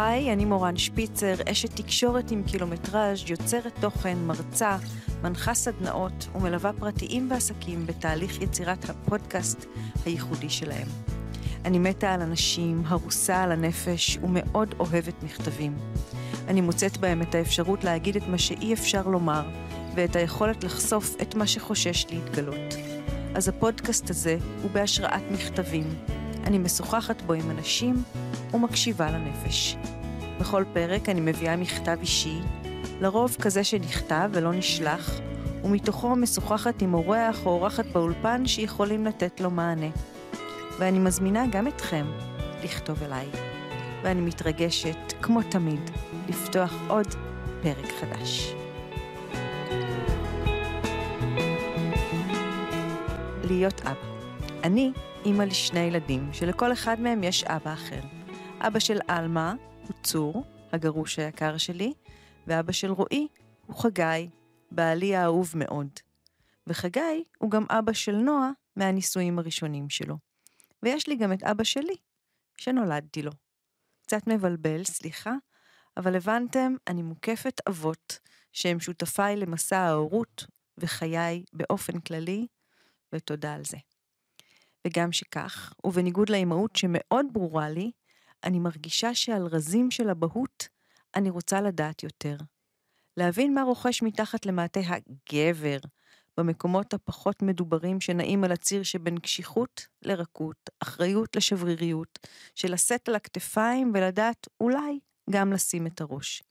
היי, אני מורן שפיצר, אשת תקשורת עם קילומטראז', יוצרת תוכן, מרצה, מנחה סדנאות ומלווה פרטיים ועסקים בתהליך יצירת הפודקאסט הייחודי שלהם. אני מתה על אנשים, הרוסה על הנפש ומאוד אוהבת מכתבים. אני מוצאת בהם את האפשרות להגיד את מה שאי אפשר לומר, ואת היכולת לחשוף את מה שחושש להתגלות. אז הפודקאסט הזה הוא בהשראת מכתבים. אני משוחחת בו עם אנשים ומקשיבה לנפש. בכל פרק אני מביאה מכתב אישי, לרוב כזה שנכתב ולא נשלח, ומתוכו משוחחת עם אורח או אורחת באולפן שיכולים לתת לו מענה. ואני מזמינה גם אתכם לכתוב אליי. ואני מתרגשת, כמו תמיד, לפתוח עוד פרק חדש. להיות אבא. אני אימא לשני ילדים, שלכל אחד מהם יש אבא אחר. אבא של עלמה הוא צור, הגרוש היקר שלי, ואבא של רועי הוא חגי, בעלי האהוב מאוד. וחגי הוא גם אבא של נועה מהנישואים הראשונים שלו. ויש לי גם את אבא שלי, שנולדתי לו. קצת מבלבל, סליחה, אבל הבנתם, אני מוקפת אבות שהם שותפיי למסע ההורות וחיי באופן כללי, ותודה על זה. וגם שכך, ובניגוד לאימהות שמאוד ברורה לי, אני מרגישה שעל רזים של אבהות אני רוצה לדעת יותר. להבין מה רוכש מתחת למעטה הגבר, במקומות הפחות מדוברים שנעים על הציר שבין קשיחות לרכות, אחריות לשבריריות, של לשאת על הכתפיים ולדעת אולי גם לשים את הראש.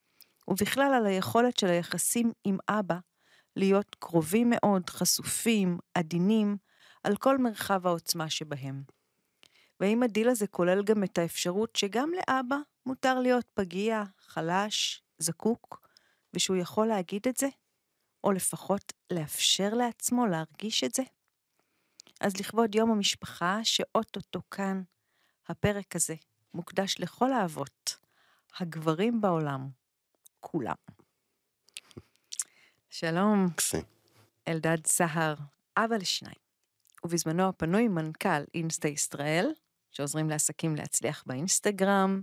ובכלל על היכולת של היחסים עם אבא להיות קרובים מאוד, חשופים, עדינים, על כל מרחב העוצמה שבהם. והאם הדיל הזה כולל גם את האפשרות שגם לאבא מותר להיות פגיע, חלש, זקוק, ושהוא יכול להגיד את זה? או לפחות לאפשר לעצמו להרגיש את זה? אז לכבוד יום המשפחה, שאו-טו-טו כאן, הפרק הזה מוקדש לכל האבות, הגברים בעולם, כולם. שלום, אלדד סהר, אבא לשניים, ובזמנו הפנוי מנכ"ל אינסטה ישראל, שעוזרים לעסקים להצליח באינסטגרם,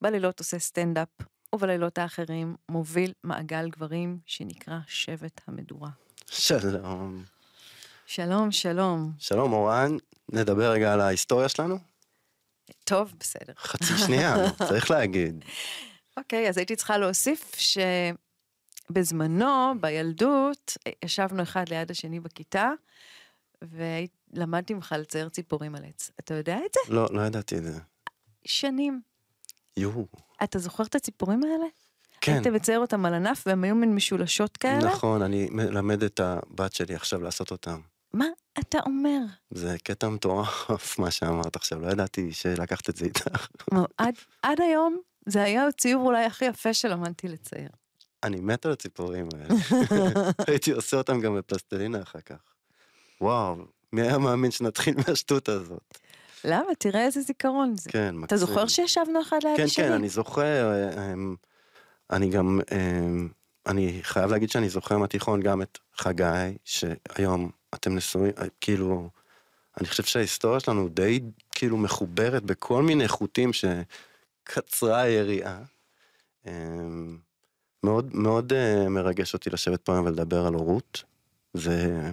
בלילות עושה סטנדאפ, ובלילות האחרים מוביל מעגל גברים שנקרא שבט המדורה. שלום. שלום, שלום. שלום אורן, נדבר רגע על ההיסטוריה שלנו? טוב, בסדר. חצי שנייה, צריך להגיד. אוקיי, אז הייתי צריכה להוסיף שבזמנו, בילדות, ישבנו אחד ליד השני בכיתה, ולמדתי ממך לצייר ציפורים על עץ. אתה יודע את זה? לא, לא ידעתי את זה. שנים. יואו. אתה זוכר את הציפורים האלה? כן. היית מצייר אותם על ענף והם היו מין משולשות כאלה? נכון, אני מלמד את הבת שלי עכשיו לעשות אותם. מה אתה אומר? זה קטע מטורף מה שאמרת עכשיו, לא ידעתי שלקחת את זה איתך. עד, עד היום זה היה הציור אולי הכי יפה שלמדתי לצייר. אני מת על הציפורים האלה. הייתי עושה אותם גם בפלסטלינה אחר כך. וואו, מי היה מאמין שנתחיל מהשטות הזאת? למה? תראה איזה זיכרון זה. כן, מקסים. אתה זוכר שישבנו אחד ליד כן, השני? כן, אני זוכר, אמ, אני גם, אמ, אני חייב להגיד שאני זוכר מהתיכון גם את חגי, שהיום אתם נשואים, כאילו, אני חושב שההיסטוריה שלנו די כאילו מחוברת בכל מיני חוטים שקצרה היריעה. אמ, מאוד מאוד אה, מרגש אותי לשבת פה היום ולדבר על הורות. זה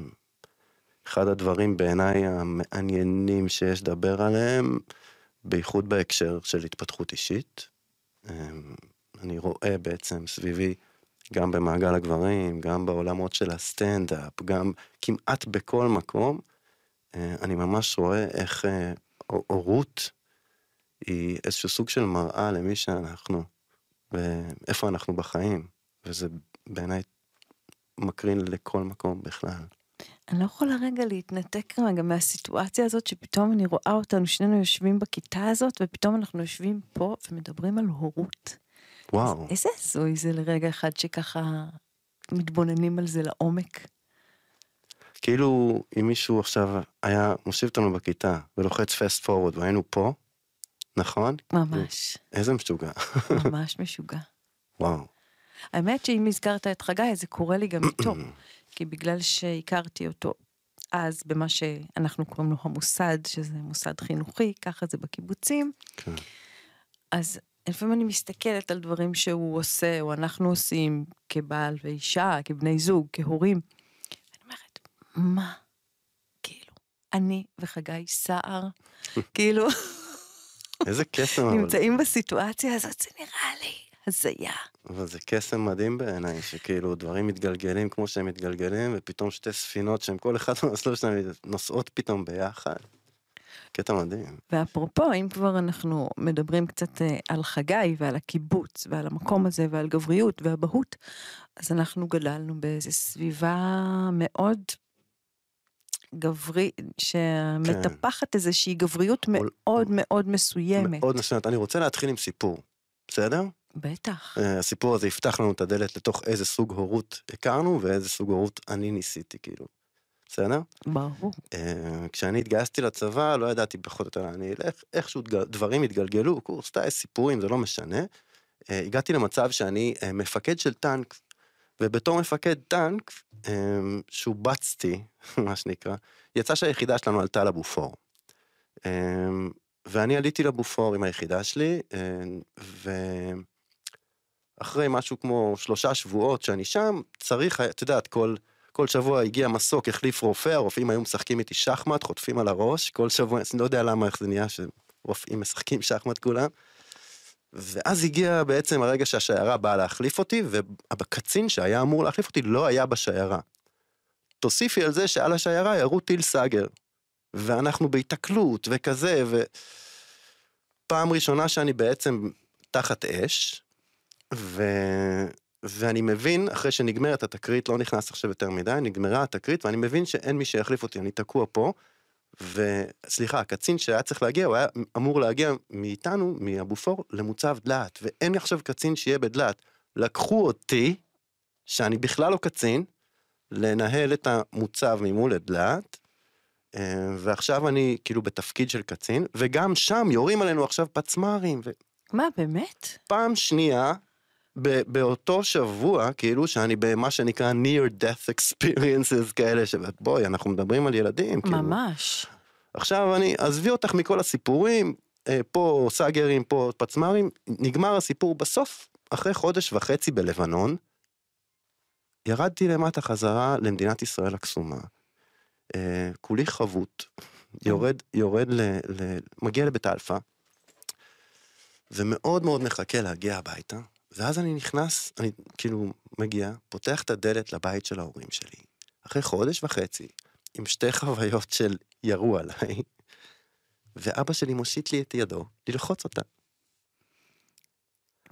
אחד הדברים בעיניי המעניינים שיש לדבר עליהם, בייחוד בהקשר של התפתחות אישית. אני רואה בעצם סביבי, גם במעגל הגברים, גם בעולמות של הסטנדאפ, גם כמעט בכל מקום, אני ממש רואה איך הורות היא איזשהו סוג של מראה למי שאנחנו, ואיפה אנחנו בחיים, וזה בעיניי מקרין לכל מקום בכלל. אני לא יכולה רגע להתנתק רגע מהסיטואציה הזאת שפתאום אני רואה אותנו שנינו יושבים בכיתה הזאת ופתאום אנחנו יושבים פה ומדברים על הורות. וואו. איזה הזוי זה לרגע אחד שככה מתבוננים על זה לעומק. כאילו אם מישהו עכשיו היה מושיב אותנו בכיתה ולוחץ פסט פורוד והיינו פה, נכון? ממש. איזה משוגע. ממש משוגע. וואו. האמת שאם הזכרת את חגי זה קורה לי גם איתו. כי בגלל שהכרתי אותו אז במה שאנחנו קוראים לו המוסד, שזה מוסד חינוכי, ככה זה בקיבוצים, כן. אז לפעמים אני מסתכלת על דברים שהוא עושה, או אנחנו עושים, כבעל ואישה, כבני זוג, כהורים. אני אומרת, מה? כאילו, אני וחגי סער, כאילו, איזה קסם, נמצאים בסיטואציה הזאת, זה נראה לי הזיה. אבל זה קסם מדהים בעיניי, שכאילו דברים מתגלגלים כמו שהם מתגלגלים, ופתאום שתי ספינות שהן כל אחת במסלול שלהן נוסעות פתאום ביחד. קטע מדהים. ואפרופו, אם כבר אנחנו מדברים קצת אה, על חגי ועל הקיבוץ ועל המקום הזה ועל גבריות ואבהות, אז אנחנו גדלנו באיזו סביבה מאוד גברי, שמטפחת איזושהי גבריות כן. מאוד מאוד מסוימת. מאוד מסוימת. אני רוצה להתחיל עם סיפור, בסדר? בטח. אה, הסיפור הזה יפתח לנו את הדלת לתוך איזה סוג הורות הכרנו ואיזה סוג הורות אני ניסיתי, כאילו. בסדר? ברור. אה, כשאני התגייסתי לצבא, לא ידעתי פחות או יותר לאן אני אלך, איכשהו דברים התגלגלו, קורס טיס, סיפורים, זה לא משנה. אה, הגעתי למצב שאני מפקד של טנק, ובתור מפקד טנק, שובצתי, מה שנקרא, יצא שהיחידה שלנו עלתה לבופור. ואני עליתי לבופור עם היחידה שלי, אה, ואחרי משהו כמו שלושה שבועות שאני שם, צריך, את יודעת, כל... כל שבוע הגיע מסוק, החליף רופא, הרופאים היו משחקים איתי שחמט, חוטפים על הראש, כל שבוע, אני לא יודע למה, איך זה נהיה שרופאים משחקים שחמט כולם. ואז הגיע בעצם הרגע שהשיירה באה להחליף אותי, והקצין שהיה אמור להחליף אותי לא היה בשיירה. תוסיפי על זה שעל השיירה ירו טיל סאגר, ואנחנו בהיתקלות וכזה, ופעם ראשונה שאני בעצם תחת אש, ו... ואני מבין, אחרי שנגמרת התקרית, לא נכנס עכשיו יותר מדי, נגמרה התקרית, ואני מבין שאין מי שיחליף אותי, אני תקוע פה. וסליחה, הקצין שהיה צריך להגיע, הוא היה אמור להגיע מאיתנו, מאבופור, למוצב דלעת, ואין עכשיו קצין שיהיה בדלעת. לקחו אותי, שאני בכלל לא קצין, לנהל את המוצב ממול לדלעת, אה, ועכשיו אני כאילו בתפקיד של קצין, וגם שם יורים עלינו עכשיו פצמ"רים, ו... מה, באמת? פעם שנייה, באותו שבוע, כאילו שאני במה שנקרא near death experiences כאלה, שבואי, אנחנו מדברים על ילדים. כאילו. ממש. עכשיו אני, עזבי אותך מכל הסיפורים, אה, פה סאגרים, פה פצמ"רים, נגמר הסיפור בסוף, אחרי חודש וחצי בלבנון, ירדתי למטה חזרה למדינת ישראל הקסומה. אה, כולי חבוט, יורד, יורד ל... ל מגיע לבית אלפא, ומאוד מאוד מחכה להגיע הביתה, ואז אני נכנס, אני כאילו מגיע, פותח את הדלת לבית של ההורים שלי, אחרי חודש וחצי, עם שתי חוויות של ירו עליי, ואבא שלי מושיט לי את ידו ללחוץ אותה.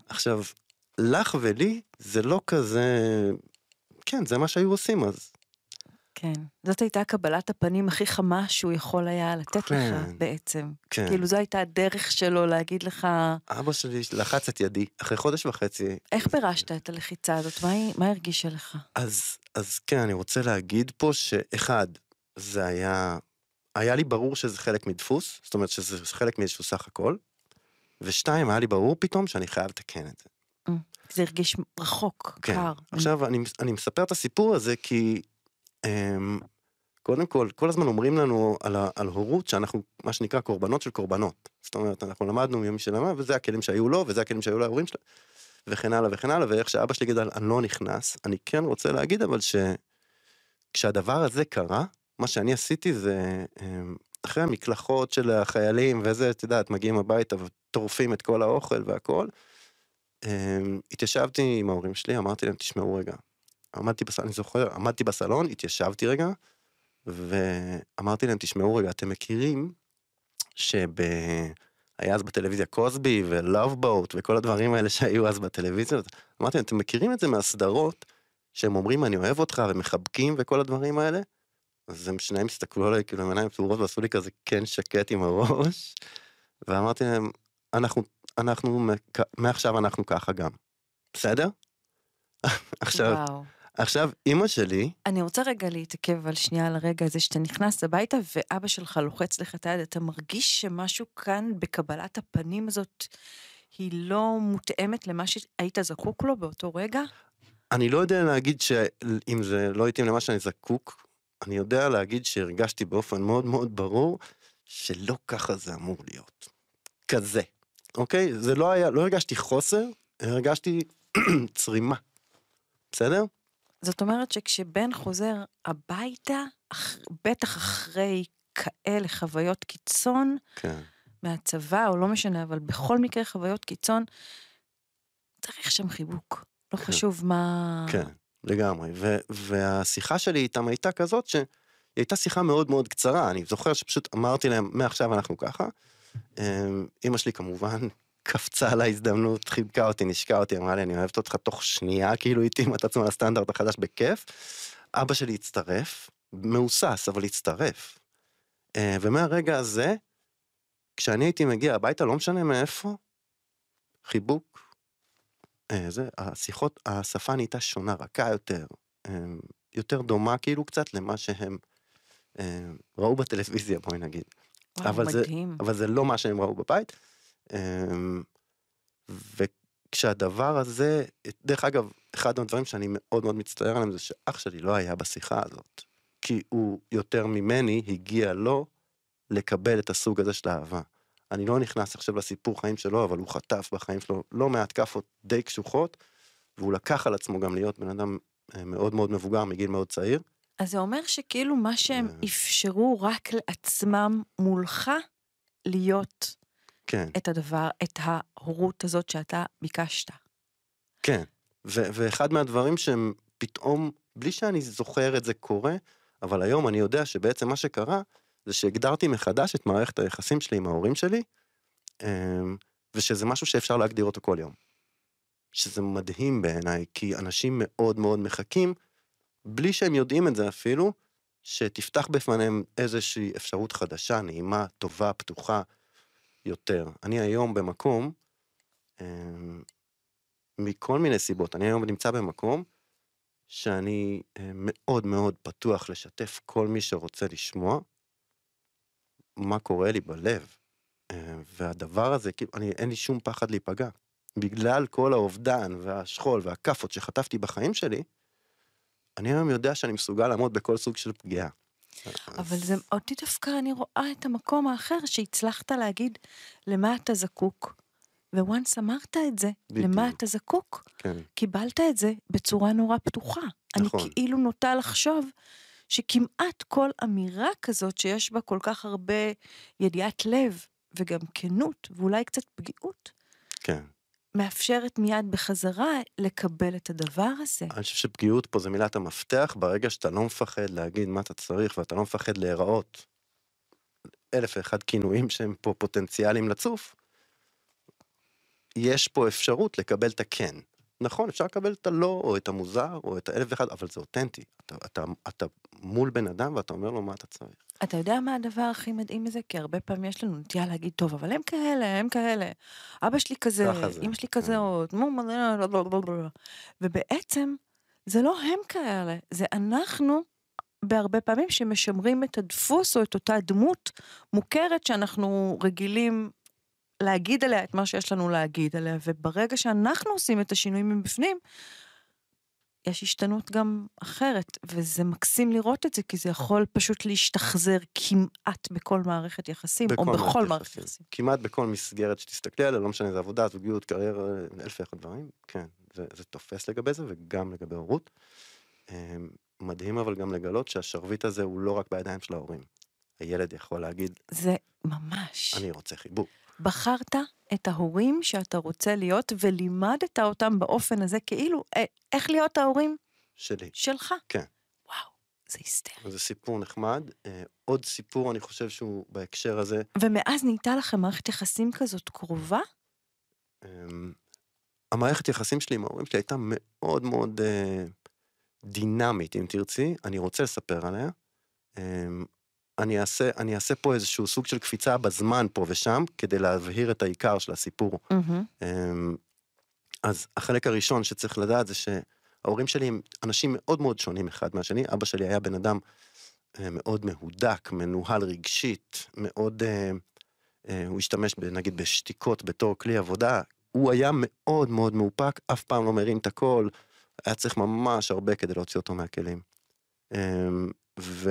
עכשיו, לך ולי זה לא כזה... כן, זה מה שהיו עושים אז. כן. זאת הייתה קבלת הפנים הכי חמה שהוא יכול היה לתת לך כן. בעצם. כן. כאילו זו הייתה הדרך שלו להגיד לך, אבא שלי לחץ את ידי אחרי חודש וחצי. איך פירשת את הלחיצה הזאת? מה מה הרגישה לך? אז, אז כן, אני רוצה להגיד פה שאחד, זה היה, היה לי ברור שזה חלק מדפוס, זאת אומרת שזה חלק מאיזשהו סך הכל, ושתיים, היה לי ברור פתאום שאני חייב לתקן את זה. זה הרגיש רחוק, כן. קר. עכשיו, אני, אני מספר את הסיפור הזה כי, קודם כל, כל הזמן אומרים לנו על, ה, על הורות שאנחנו, מה שנקרא, קורבנות של קורבנות. זאת אומרת, אנחנו למדנו ממי שלמד, וזה הכלים שהיו לו, וזה הכלים שהיו להורים שלו, וכן הלאה וכן הלאה, ואיך שאבא שלי גדל, אני לא נכנס. אני כן רוצה להגיד, אבל שכשהדבר הזה קרה, מה שאני עשיתי זה, אמ, אחרי המקלחות של החיילים וזה, את יודעת, מגיעים הביתה וטורפים את כל האוכל והכל, אמ, התיישבתי עם ההורים שלי, אמרתי להם, תשמעו רגע. עמדתי בסלון, אני זוכר, עמדתי בסלון, התיישבתי רגע, ואמרתי להם, תשמעו רגע, אתם מכירים שב... היה אז בטלוויזיה קוסבי ולאב בוט וכל הדברים האלה שהיו אז בטלוויזיה, אמרתי להם, אתם מכירים את זה מהסדרות, שהם אומרים אני אוהב אותך ומחבקים וכל הדברים האלה? אז הם שניהם הסתכלו עליי כאילו עם עיניים פתורות ועשו לי כזה כן שקט עם הראש, ואמרתי להם, אנחנו, אנחנו, מעכשיו אנחנו ככה גם, בסדר? עכשיו, וואו. עכשיו אימא שלי, אני רוצה רגע להתעכב על שנייה על הרגע הזה שאתה נכנס הביתה ואבא שלך לוחץ לך את היד, אתה מרגיש שמשהו כאן בקבלת הפנים הזאת היא לא מותאמת למה שהיית זקוק לו באותו רגע? אני לא יודע להגיד שאם זה לא התאים למה שאני זקוק, אני יודע להגיד שהרגשתי באופן מאוד מאוד ברור שלא ככה זה אמור להיות. כזה. אוקיי? זה לא היה, לא הרגשתי חוסר, הרגשתי צרימה. בסדר? זאת אומרת שכשבן חוזר הביתה, אח- בטח אחרי כאלה חוויות קיצון כן. מהצבא, או לא משנה, אבל בכל מקרה חוויות קיצון, צריך שם חיבוק. לא כן. חשוב מה... כן, לגמרי. ו- והשיחה שלי איתם הייתה כזאת שהיא הייתה שיחה מאוד מאוד קצרה. אני זוכר שפשוט אמרתי להם, מעכשיו אנחנו ככה. אמ, אמא שלי כמובן קפצה על ההזדמנות, חיבקה אותי, נשקה אותי, אמרה לי, אני אוהבת אותך תוך שנייה, כאילו התאימה את עצמה לסטנדרט החדש בכיף. אבא שלי הצטרף, מהוסס, אבל הצטרף. אה, ומהרגע הזה, כשאני הייתי מגיע הביתה, לא משנה מאיפה, חיבוק, אה, זה, השיחות, השפה נהייתה שונה, רכה יותר, אה, יותר דומה כאילו קצת למה שהם ראו בטלוויזיה, בואי נגיד. וואו, אבל זה- מדהים. אבל זה לא מה שהם ראו בבית. אמ, וכשהדבר הזה, דרך אגב, אחד הדברים שאני מאוד מאוד מצטער עליהם זה שאח שלי לא היה בשיחה הזאת. כי הוא יותר ממני הגיע לו לקבל את הסוג הזה של אהבה. אני לא נכנס עכשיו לסיפור חיים שלו, אבל הוא חטף בחיים שלו לא מעט כאפות די קשוחות, והוא לקח על עצמו גם להיות בן אדם אה, מאוד מאוד מבוגר מגיל מאוד צעיר. אז זה אומר שכאילו מה שהם אה. אפשרו רק לעצמם מולך, להיות כן. את הדבר, את ההורות הזאת שאתה ביקשת. כן, ו- ואחד מהדברים שהם פתאום, בלי שאני זוכר את זה קורה, אבל היום אני יודע שבעצם מה שקרה, זה שהגדרתי מחדש את מערכת היחסים שלי עם ההורים שלי, אמ, ושזה משהו שאפשר להגדיר אותו כל יום. שזה מדהים בעיניי, כי אנשים מאוד מאוד מחכים, בלי שהם יודעים את זה אפילו, שתפתח בפניהם איזושהי אפשרות חדשה, נעימה, טובה, פתוחה יותר. אני היום במקום, אמ, מכל מיני סיבות. אני היום נמצא במקום שאני אה, מאוד מאוד פתוח לשתף כל מי שרוצה לשמוע מה קורה לי בלב. אה, והדבר הזה, כאילו, אני, אין לי שום פחד להיפגע. בגלל כל האובדן והשכול והכאפות שחטפתי בחיים שלי, אני היום יודע שאני מסוגל לעמוד בכל סוג של פגיעה. אבל זה, אותי דווקא אני רואה את המקום האחר שהצלחת להגיד למה אתה זקוק. וואנס אמרת את זה, בדיוק. למה אתה זקוק, כן, קיבלת את זה בצורה נורא פתוחה. נכון. אני כאילו נוטה לחשוב שכמעט כל אמירה כזאת שיש בה כל כך הרבה ידיעת לב וגם כנות ואולי קצת פגיעות, כן. מאפשרת מיד בחזרה לקבל את הדבר הזה. אני חושב שפגיעות פה זה מילת המפתח, ברגע שאתה לא מפחד להגיד מה אתה צריך ואתה לא מפחד להיראות אלף ואחד כינויים שהם פה פוטנציאליים לצוף, יש פה אפשרות לקבל את הכן. נכון, אפשר לקבל את הלא, או את המוזר, או את האלף ואחד, אבל זה אותנטי. אתה, אתה, אתה מול בן אדם ואתה אומר לו מה אתה צריך. אתה יודע מה הדבר הכי מדהים בזה? כי הרבה פעמים יש לנו נטייה להגיד, טוב, אבל הם כאלה, הם כאלה. אבא שלי כזה, אמא שלי כן. לא. ובעצם, זה לא הם כאלה, זה אנחנו, בהרבה פעמים, שמשמרים את הדפוס או את אותה דמות מוכרת שאנחנו רגילים להגיד עליה את מה שיש לנו להגיד עליה, וברגע שאנחנו עושים את השינויים מבפנים, יש השתנות גם אחרת, וזה מקסים לראות את זה, כי זה יכול פשוט להשתחזר כמעט בכל מערכת יחסים, או בכל בכל מערכת מערכת יחסים. כמעט בכל מסגרת שתסתכלי עליה, לא משנה, זה עבודה, זוגיות, קריירה, אלף ואחד דברים, כן, זה, זה תופס לגבי זה וגם לגבי הורות. אמ, מדהים אבל גם לגלות שהשרביט הזה הוא לא רק בידיים של ההורים. הילד יכול להגיד, זה ממש. אני רוצה חיבוק. בחרת את ההורים שאתה רוצה להיות, ולימדת אותם באופן הזה, כאילו, אה, איך להיות ההורים שלי. שלך. כן. וואו, זה היסטרי. זה סיפור נחמד. אה, עוד סיפור, אני חושב שהוא בהקשר הזה, ומאז נהייתה לכם מערכת יחסים כזאת קרובה? אמ, המערכת יחסים שלי עם ההורים שלי הייתה מאוד מאוד אה, דינמית, אם תרצי, אני רוצה לספר עליה. אני אעשה, אני אעשה פה איזשהו סוג של קפיצה בזמן פה ושם, כדי להבהיר את העיקר של הסיפור. אמ, אז החלק הראשון שצריך לדעת זה שההורים שלי הם אנשים מאוד מאוד שונים אחד מהשני. אבא שלי היה בן אדם אה, מאוד מהודק, מנוהל רגשית, מאוד... אה, אה, הוא השתמש נגיד בשתיקות בתור כלי עבודה. הוא היה מאוד מאוד מאופק, אף פעם לא מרים את הקול, היה צריך ממש הרבה כדי להוציא אותו מהכלים. אמ, ו...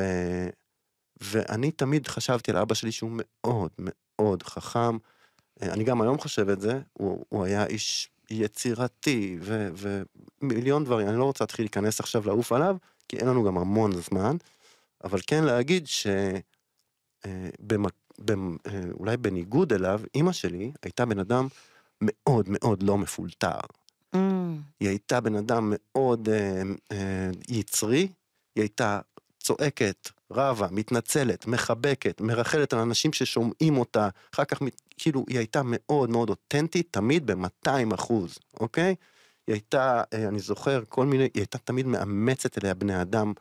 ואני תמיד חשבתי על אבא שלי שהוא מאוד מאוד חכם, אה, אני גם היום חושב את זה, הוא, הוא היה איש יצירתי ו, ומיליון דברים, אני לא רוצה להתחיל להיכנס עכשיו לעוף עליו, כי אין לנו גם המון זמן, אבל כן להגיד שאולי אה, בניגוד אליו, אימא שלי הייתה בן אדם מאוד מאוד לא מפולטר. Mm. היא הייתה בן אדם מאוד אה, אה, יצרי, היא הייתה צועקת, רבה, מתנצלת, מחבקת, מרחלת על אנשים ששומעים אותה, אחר כך כאילו היא הייתה מאוד מאוד אותנטית, תמיד ב-200 אחוז, אוקיי? היא הייתה, אה, אני זוכר, כל מיני, היא הייתה תמיד מאמצת אליה בני אדם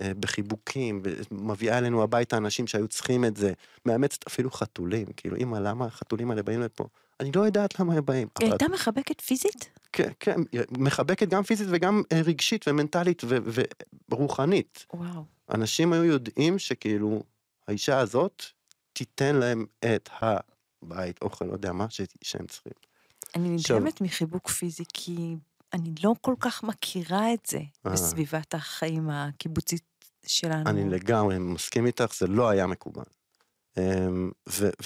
אה, בחיבוקים, מביאה אלינו הביתה אנשים שהיו צריכים את זה, מאמצת אפילו חתולים, כאילו, אמא, למה החתולים האלה באים לפה? אני לא יודעת למה הם באים. היא הייתה מחבקת פיזית? כן, כן, מחבקת גם פיזית וגם אה, רגשית ומנטלית ורוחנית. וואו. אנשים היו יודעים שכאילו, האישה הזאת תיתן להם את הבית, אוכל, לא יודע מה, שהם צריכים. אני נדהמת מחיבוק פיזי, כי אני לא כל כך מכירה את זה אה. בסביבת החיים הקיבוצית שלנו. אני לגמרי מסכים איתך, זה לא היה מקובל. אמ,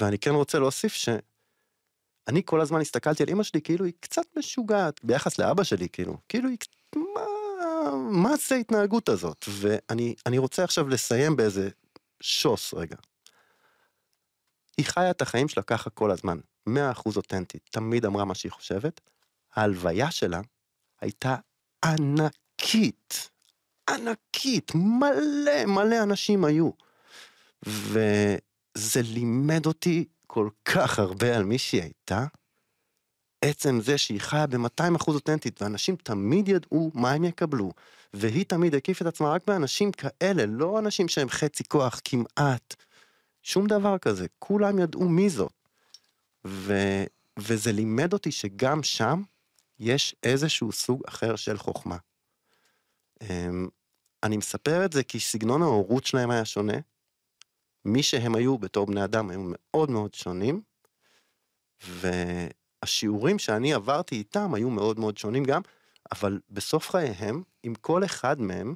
ואני כן רוצה להוסיף שאני כל הזמן הסתכלתי על אמא שלי כאילו היא קצת משוגעת ביחס לאבא שלי, כאילו, כאילו היא, מה, מה זה ההתנהגות הזאת? ואני רוצה עכשיו לסיים באיזה שוס רגע. היא חיה את החיים שלה ככה כל הזמן, 100% אותנטית, תמיד אמרה מה שהיא חושבת. ההלוויה שלה הייתה ענקית, ענקית, מלא מלא אנשים היו. וזה לימד אותי כל כך הרבה על מי שהיא הייתה. עצם זה שהיא חיה ב-200% אותנטית, ואנשים תמיד ידעו מה הם יקבלו, והיא תמיד הקיפה את עצמה רק באנשים כאלה, לא אנשים שהם חצי כוח כמעט, שום דבר כזה, כולם ידעו מי זאת. ו... וזה לימד אותי שגם שם יש איזשהו סוג אחר של חוכמה. אמ, אני מספר את זה כי סגנון ההורות שלהם היה שונה. מי שהם היו בתור בני אדם היו מאוד מאוד שונים, והשיעורים שאני עברתי איתם היו מאוד מאוד שונים גם, אבל בסוף חייהם, עם כל אחד מהם,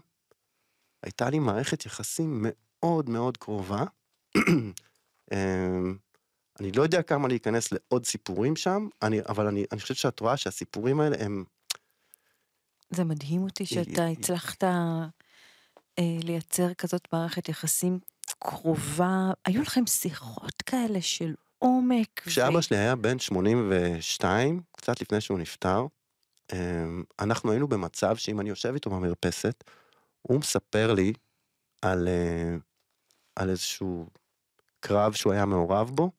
הייתה לי מערכת יחסים מאוד מאוד קרובה. אמ, אני לא יודע כמה להיכנס לעוד סיפורים שם, אני, אבל אני, אני חושב שאת רואה שהסיפורים האלה הם... זה מדהים אותי שאתה הצלחת אה, לייצר כזאת מערכת יחסים קרובה. היו לכם שיחות כאלה של עומק. כשאבא ו... שלי היה בן 82, קצת לפני שהוא נפטר, אה, אנחנו היינו במצב שאם אני יושב איתו במרפסת, הוא מספר לי על, אה, על איזשהו קרב שהוא היה מעורב בו,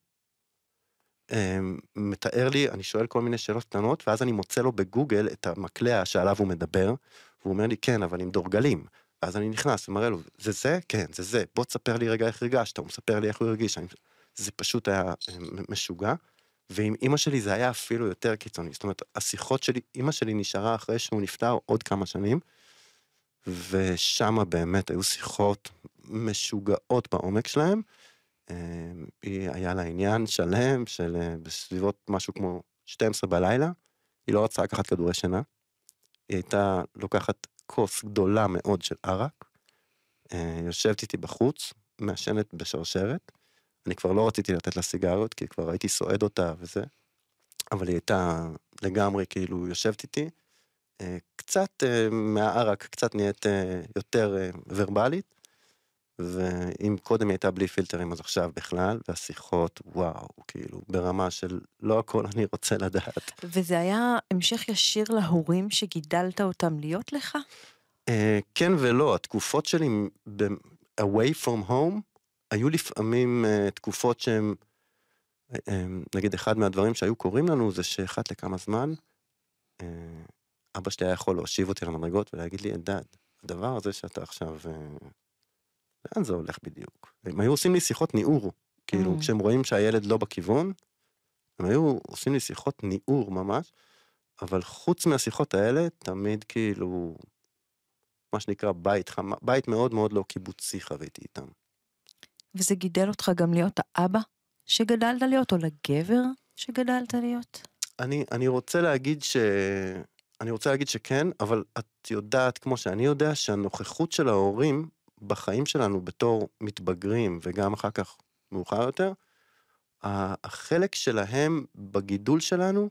אמ, מתאר לי, אני שואל כל מיני שאלות קטנות, ואז אני מוצא לו בגוגל את המקלע שעליו הוא מדבר, והוא אומר לי, כן, אבל עם דורגלים. ואז אני נכנס ומראה לו, זה זה? כן, זה זה. בוא תספר לי רגע איך הרגשת, הוא מספר לי איך הוא הרגיש. אני... זה פשוט היה אמ, משוגע. ועם אימא שלי זה היה אפילו יותר קיצוני. זאת אומרת, השיחות שלי, אימא שלי נשארה אחרי שהוא נפטר עוד כמה שנים, ושם באמת היו שיחות משוגעות בעומק שלהם. אמ, היא היה לה עניין שלם של אה, בסביבות משהו כמו 12 בלילה, היא לא רצה לקחת כדורי שינה, היא הייתה לוקחת כוס גדולה מאוד של ערק, אה, יושבת איתי בחוץ, מעשנת בשרשרת, אני כבר לא רציתי לתת לה סיגריות, כי כבר הייתי סועד אותה וזה, אבל היא הייתה לגמרי כאילו יושבת איתי, אה, קצת מהערק, קצת נהיית יותר ורבלית, ואם קודם היא הייתה בלי פילטרים אז עכשיו בכלל, והשיחות וואו, כאילו ברמה של לא הכל אני רוצה לדעת. וזה היה המשך ישיר להורים שגידלת אותם להיות לך? כן ולא, התקופות שלי ב- away from home היו לפעמים uh, תקופות שהם, uh, נגיד אחד מהדברים שהיו קורים לנו זה שאחת לכמה זמן, uh, אבא שלי היה יכול להושיב אותי על המדרגות ולהגיד לי, אלדד, הדבר הזה שאתה עכשיו uh, לאן זה הולך בדיוק? הם היו עושים לי שיחות ניעור, כאילו, mm. כשהם רואים שהילד לא בכיוון, הם היו עושים לי שיחות ניעור ממש, אבל חוץ מהשיחות האלה, תמיד כאילו, מה שנקרא בית חם, בית מאוד מאוד לא קיבוצי חוויתי איתם. וזה גידל אותך גם להיות האבא שגדלת להיות, או לגבר שגדלת להיות? אני, אני רוצה להגיד ש... אני רוצה להגיד שכן, אבל את יודעת, כמו שאני יודע, שהנוכחות של ההורים בחיים שלנו בתור מתבגרים וגם אחר כך מאוחר יותר, החלק שלהם בגידול שלנו,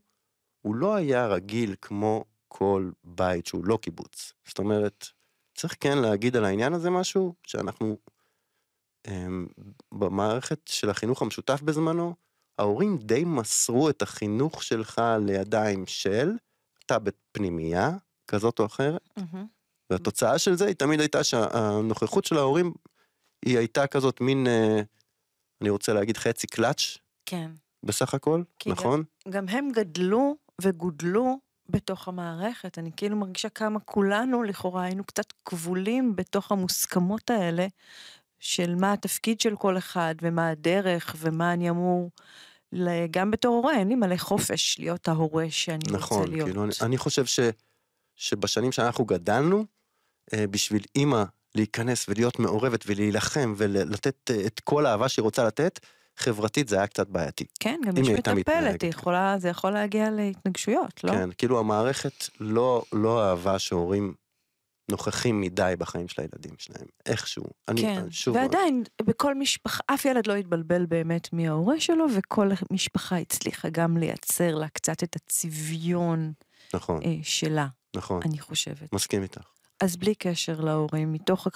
הוא לא היה רגיל כמו כל בית שהוא לא קיבוץ. זאת אומרת, צריך כן להגיד על העניין הזה משהו, שאנחנו במערכת של החינוך המשותף בזמנו, ההורים די מסרו את החינוך שלך לידיים של, אתה בפנימייה כזאת או אחרת, Mm-hmm. והתוצאה של זה היא תמיד הייתה שהנוכחות של ההורים היא הייתה כזאת מין, אה, אני רוצה להגיד חצי קלאץ' כן. בסך הכל, כי גם- נכון? גם הם גדלו וגודלו בתוך המערכת. אני כאילו מרגישה כמה כולנו לכאורה היינו קצת כבולים בתוך המוסכמות האלה של מה התפקיד של כל אחד ומה הדרך ומה אני אמור, גם בתור הורה, אין לי מלא חופש להיות ההורה שאני נכון, רוצה להיות. כאילו, אני, אני חושב ש, שבשנים שאנחנו גדלנו, אה, בשביל אימא להיכנס ולהיות מעורבת ולהילחם ולתת אה, את כל האהבה שהיא רוצה לתת, חברתית זה היה קצת בעייתי. כן, גם יש מטפלת, יכולה, זה יכול להגיע להתנגשויות, לא? כן, כאילו המערכת לא, לא אהבה שהורים נוכחים מדי בחיים של הילדים שלהם, איכשהו. אני, כן, שוב, ועדיין, בכל משפחה, אף ילד לא התבלבל באמת מי ההורה שלו, וכל משפחה הצליחה גם לייצר לה קצת את הצביון נכון, אה, שלה, נכון, אני חושבת. מסכים איתך. אז בלי קשר להורים, מתוך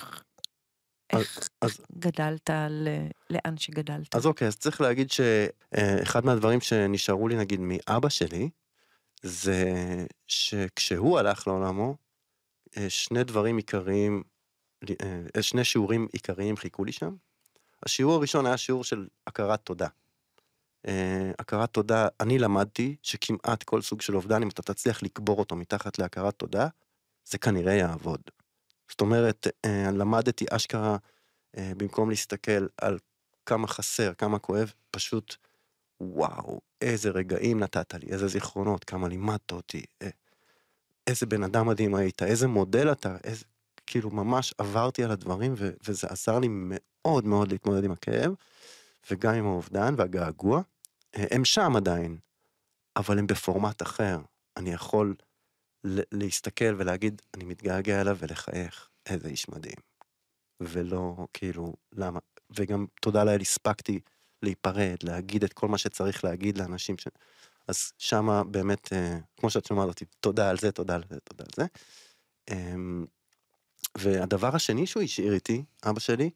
איך אז- גדלת ל- לאן שגדלת. אז אוקיי, אז צריך להגיד שאחד מהדברים שנשארו לי נגיד מאבא שלי, זה שכשהוא הלך לעולמו, אה, שני דברים עיקריים, אה, שני שיעורים עיקריים חיכו לי שם. השיעור הראשון היה שיעור של הכרת תודה. אה, הכרת תודה, אני למדתי שכמעט כל סוג של אובדן, אם אתה תצליח לקבור אותו מתחת להכרת תודה, זה כנראה יעבוד. זאת אומרת, אה, למדתי אשכרה, אה, במקום להסתכל על כמה חסר, כמה כואב, פשוט, וואו, איזה רגעים נתת לי, איזה זיכרונות, כמה לימדת אותי, אה, איזה בן אדם מדהים היית, איזה מודל אתה, איזה, כאילו ממש עברתי על הדברים ו- וזה עזר לי מאוד מאוד להתמודד עם הכאב, וגם עם האובדן והגעגוע. אה, הם שם עדיין, אבל הם בפורמט אחר. אני יכול להסתכל ולהגיד, אני מתגעגע אליו ולחייך, איזה איש מדהים. ולא, כאילו, למה? וגם תודה לאל הספקתי להיפרד, להגיד את כל מה שצריך להגיד לאנשים ש... אז שמה באמת, אה, כמו שאת שומעת אותי, תודה על זה, תודה על זה, תודה על זה. אמ, והדבר השני שהוא השאיר איתי, אבא שלי,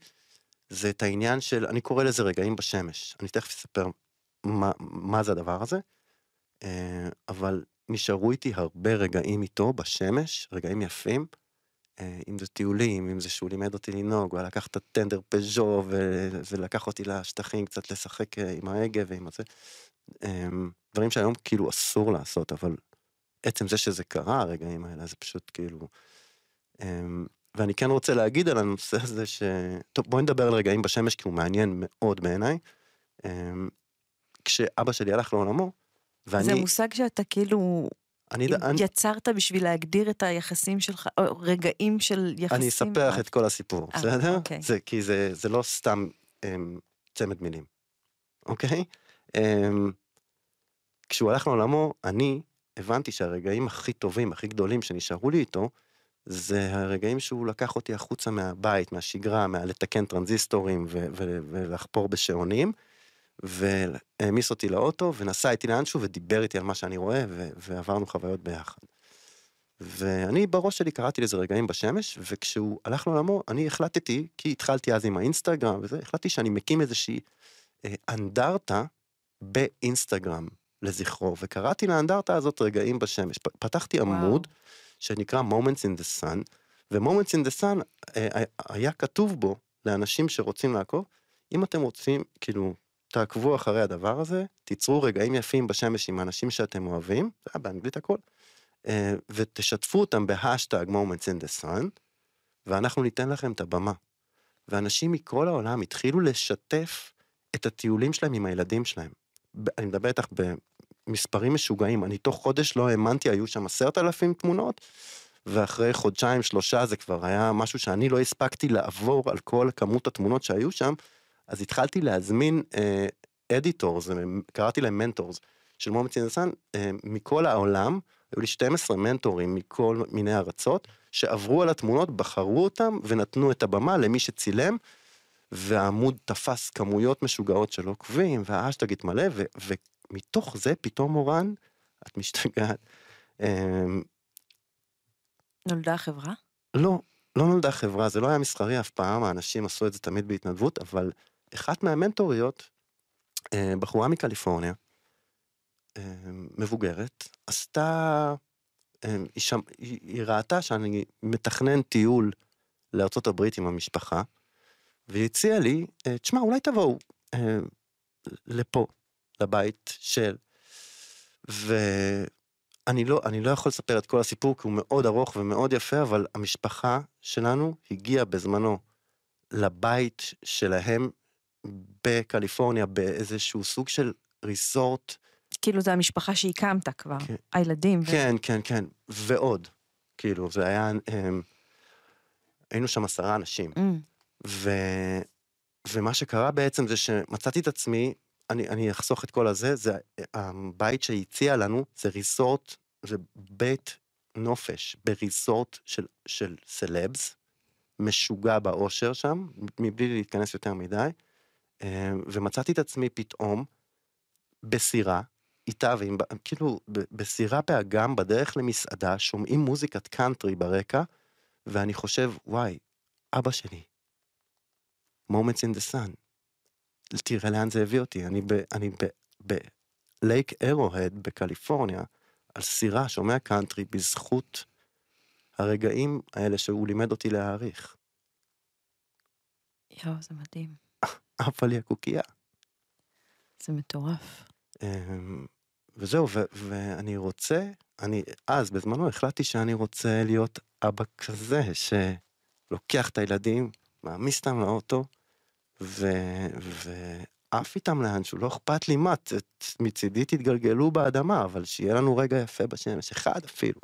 זה את העניין של, אני קורא לזה רגעים בשמש. אני תכף אספר מה, מה זה הדבר הזה, אה, אבל נשארו איתי הרבה רגעים איתו בשמש, רגעים יפים, אה, אם זה טיולים, אם זה שהוא לימד אותי לנהוג, הוא היה לקח את הטנדר פז'ו ולקח אותי לשטחים קצת לשחק עם ההגה ועם הזה. אה, דברים שהיום כאילו אסור לעשות, אבל עצם זה שזה קרה, הרגעים האלה, זה פשוט כאילו... אה, ואני כן רוצה להגיד על הנושא הזה ש... טוב, בואי נדבר על רגעים בשמש, כי הוא מעניין מאוד בעיניי. אה, כשאבא שלי הלך לעולמו, ואני... זה מושג שאתה כאילו אני, אני, יצרת בשביל להגדיר את היחסים שלך, או רגעים של יחסים. אני אספר לך את כל הסיפור, אה, בסדר? אוקיי. זה, כי זה, זה לא סתם um, צמד מילים, אוקיי? Um, כשהוא הלך לעולמו, אני הבנתי שהרגעים הכי טובים, הכי גדולים שנשארו לי איתו, זה הרגעים שהוא לקח אותי החוצה מהבית, מהשגרה, מהלתקן טרנזיסטורים ו- ו- ולחפור בשעונים, והעמיס אותי לאוטו, ונסע איתי לאנשהו ודיבר איתי על מה שאני רואה, ו- ועברנו חוויות ביחד. ואני בראש שלי קראתי לזה רגעים בשמש, וכשהוא הלך לעולמו, אני החלטתי, כי התחלתי אז עם האינסטגרם וזה, החלטתי שאני מקים איזושהי אה, אנדרטה באינסטגרם לזכרו, וקראתי לאנדרטה הזאת רגעים בשמש. פתחתי וואו. עמוד שנקרא Moments in the Sun, ו-Moments in the Sun אה, היה כתוב בו לאנשים שרוצים לעקוב, אם אתם רוצים, כאילו, תעקבו אחרי הדבר הזה, תיצרו רגעים יפים בשמש עם האנשים שאתם אוהבים, זה היה באנגלית הכל, אה, ותשתפו אותם בהשטג moments in the sun, ואנחנו ניתן לכם את הבמה. ואנשים מכל העולם התחילו לשתף את הטיולים שלהם עם הילדים שלהם. אני מדבר איתך במספרים משוגעים, אני תוך חודש לא האמנתי, היו שם עשרת אלפים תמונות, ואחרי חודשיים, שלושה, זה כבר היה משהו שאני לא הספקתי לעבור על כל כמות התמונות שהיו שם, אז התחלתי להזמין editors, קראתי להם mentors, של Moments in the Sun, מכל העולם, היו לי 12 מנטורים מכל מיני ארצות, שעברו על התמונות, בחרו אותם ונתנו את הבמה למי שצילם, והעמוד תפס כמויות משוגעות של עוקבים, והאשטג התמלא, ו- ומתוך זה פתאום מורן, את משתגעת. אמ, נולדה החברה? לא, לא נולדה חברה, זה לא היה מסחרי אף פעם, האנשים עשו את זה תמיד בהתנדבות, אבל אחת מהמנטוריות, אה, בחורה מקליפורניה, אה, מבוגרת, עשתה, אה, היא, שם, היא, היא ראתה שאני מתכנן טיול לארצות הברית עם המשפחה, והיא הציעה לי, תשמע, אולי תבואו לפה, לבית של, ואני לא, אני לא יכול לספר את כל הסיפור כי הוא מאוד ארוך ומאוד יפה, אבל המשפחה שלנו הגיעה בזמנו לבית שלהם בקליפורניה, באיזשהו סוג של ריסורט. כאילו זה המשפחה שהקמת כבר, כן. הילדים. כן, ו... כן, כן, ועוד. כאילו, זה היה, הם, היינו שם עשרה אנשים. Mm. ו, ומה שקרה בעצם זה שמצאתי את עצמי, אני, אני אחסוך את כל הזה, זה הבית שהציע לנו, זה ריסורט, זה בית נופש בריסורט של, של סלבס, משוגע באושר שם, מבלי להתכנס יותר מדי. אה, ומצאתי את עצמי פתאום בסירה, איתה ועם, כאילו בסירה באגם בדרך למסעדה, שומעים מוזיקת קאנטרי ברקע, ואני חושב, וואי, אבא שלי, moments in the sun, תראה לאן זה הביא אותי, אני ב... אני ב... בלייק ארוהד בקליפורניה, על סירה, שומע קאנטרי, בזכות הרגעים האלה שהוא לימד אותי להעריך. יואו, זה מדהים. עפה לי הקוקייה. זה מטורף. אמ, וזהו, ו- ואני רוצה, אני אז בזמנו החלטתי שאני רוצה להיות אבא כזה, שלוקח את הילדים, מעמיס אותם לאוטו, ועף איתם לאנשהו, לא אכפת לי מה, מצידי תתגלגלו באדמה, אבל שיהיה לנו רגע יפה בשמש, אחד אפילו.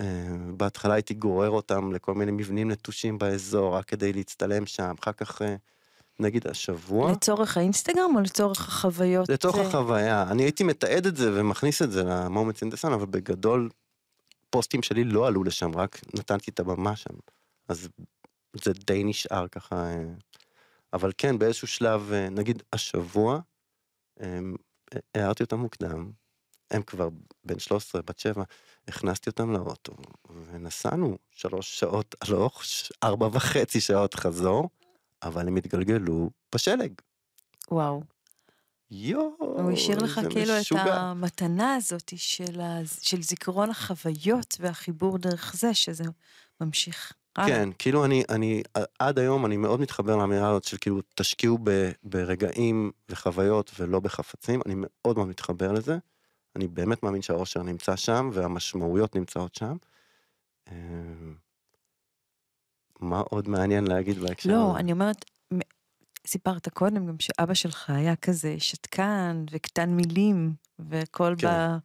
אמ, בהתחלה הייתי גורר אותם לכל מיני מבנים נטושים באזור, רק כדי להצטלם שם, אחר כך אה, נגיד השבוע. לצורך האינסטגרם או לצורך החוויות? לצורך זה... החוויה. אני הייתי מתעד את זה ומכניס את זה אינדסן, אבל בגדול פוסטים שלי לא עלו לשם, רק נתנתי את הבמה שם. אז זה די נשאר ככה. אבל כן, באיזשהו שלב, אה, נגיד השבוע, הערתי אותם מוקדם, הם כבר בן 13, בת 7, הכנסתי אותם לאוטו, ונסענו שלוש שעות הלוך, ארבע וחצי שעות חזור. אבל הם התגלגלו בשלג. וואו. יואו, הוא השאיר לך כאילו משוגע. את המתנה הזאת של, ה... של זיכרון החוויות והחיבור דרך זה, שזה ממשיך. כן, כאילו אני, אני, עד היום אני מאוד מתחבר לאמירה הזאת של כאילו תשקיעו ב, ברגעים וחוויות ולא בחפצים, אני מאוד מאוד מתחבר לזה. אני באמת מאמין שהאושר נמצא שם והמשמעויות נמצאות שם. אמ, מה עוד מעניין להגיד בהקשר לא, אני אומרת, סיפרת קודם גם שאבא שלך היה כזה שתקן וקטן מילים, והכל כן, בא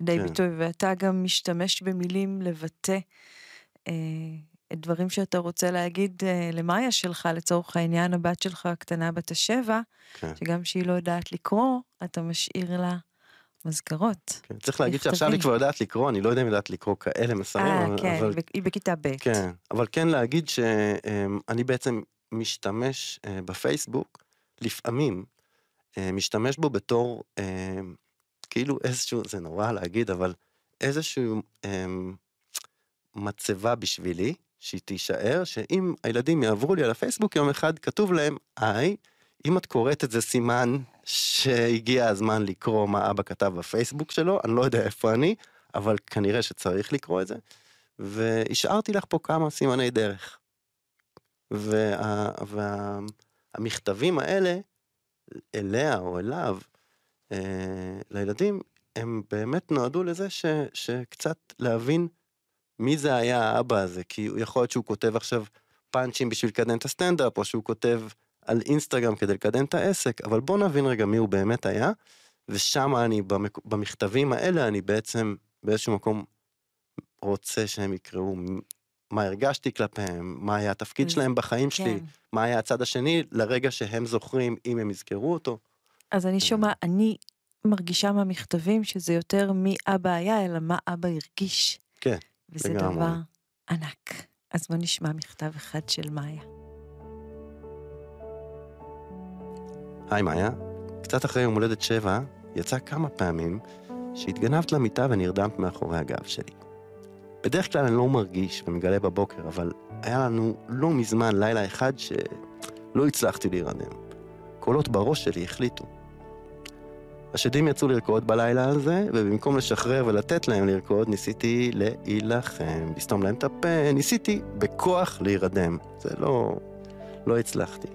לידי כן. ביטוי, ואתה גם משתמש במילים לבטא אה, דברים שאתה רוצה להגיד אה, למאיה שלך, לצורך העניין הבת שלך הקטנה בת השבע, כן. שגם שהיא לא יודעת לקרוא, אתה משאיר לה מזכרות. כן, צריך להגיד שעכשיו היא כבר יודעת לקרוא, אני לא יודע אם יודעת לקרוא כאלה מסרים. אה, כן, אבל... היא בכיתה ב'. כן, אבל כן להגיד שאני בעצם משתמש אה, בפייסבוק, לפעמים אה, משתמש בו בתור כאילו איזשהו, זה נורא להגיד, אבל איזשהו מצבה בשבילי, שהיא תישאר, שאם הילדים יעברו לי על הפייסבוק יום אחד, כתוב להם, היי, אם את קוראת את זה סימן שהגיע הזמן לקרוא מה אבא כתב בפייסבוק שלו, אני לא יודע איפה אני, אבל כנראה שצריך לקרוא את זה. והשארתי לך פה כמה סימני דרך. והמכתבים וה, וה, האלה, אליה או אליו, אה, לילדים, הם באמת נועדו לזה ש, שקצת להבין מי זה היה האבא הזה, כי יכול להיות שהוא כותב עכשיו פאנצ'ים בשביל לקדם את הסטנדאפ, או שהוא כותב על אינסטגרם כדי לקדם את העסק, אבל בוא נבין רגע מי הוא באמת היה, ושם אני, במכתבים האלה, אני בעצם באיזשהו מקום רוצה שהם יקראו מה הרגשתי כלפיהם, מה היה התפקיד שלהם בחיים כן. שלי, מה היה הצד השני, לרגע שהם זוכרים, אם הם יזכרו אותו. אז אני שומע, אני מרגישה מהמכתבים שזה יותר מי אבא היה, אלא מה אבא הרגיש. כן, וזה לגמרי. דבר ענק. אז בוא נשמע מכתב אחד של מאיה. היי מאיה, קצת אחרי יום הולדת שבע, יצא כמה פעמים שהתגנבת למיטה ונרדמת מאחורי הגב שלי. בדרך כלל אני לא מרגיש ומגלה בבוקר, אבל היה לנו לא מזמן לילה אחד שלא הצלחתי להירדם. קולות בראש שלי החליטו. השדים יצאו לרקוד בלילה הזה, ובמקום לשחרר ולתת להם לרקוד, ניסיתי להילחם, לסתום להם את הפה, ניסיתי בכוח להירדם. זה לא... לא הצלחתי.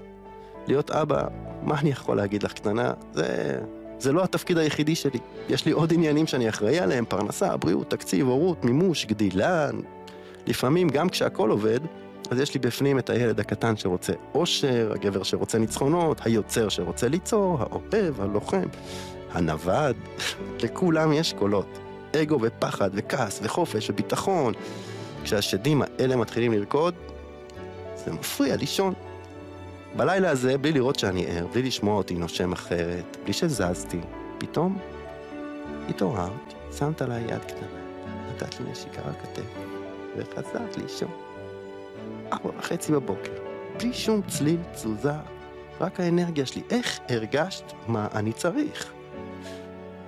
להיות אבא, מה אני יכול להגיד לך, קטנה? זה... זה לא התפקיד היחידי שלי. יש לי עוד עניינים שאני אחראי עליהם, פרנסה, בריאות, תקציב, הורות, מימוש, גדילה. לפעמים, גם כשהכול עובד, אז יש לי בפנים את הילד הקטן שרוצה אושר, הגבר שרוצה ניצחונות, היוצר שרוצה ליצור, האוהב, הלוחם, הנווד. לכולם יש קולות. אגו ופחד וכעס וחופש וביטחון. כשהשדים האלה מתחילים לרקוד, זה מפריע לישון. בלילה הזה, בלי לראות שאני ער, בלי לשמוע אותי נושם אחרת, בלי שזזתי, פתאום התעוררת, שמת עליי יד קטנה, נתת לי נשיקה על הכתף, וחזרת לישון. ארבע וחצי בבוקר, בלי שום צליל, תזוזה, רק האנרגיה שלי. איך הרגשת מה אני צריך?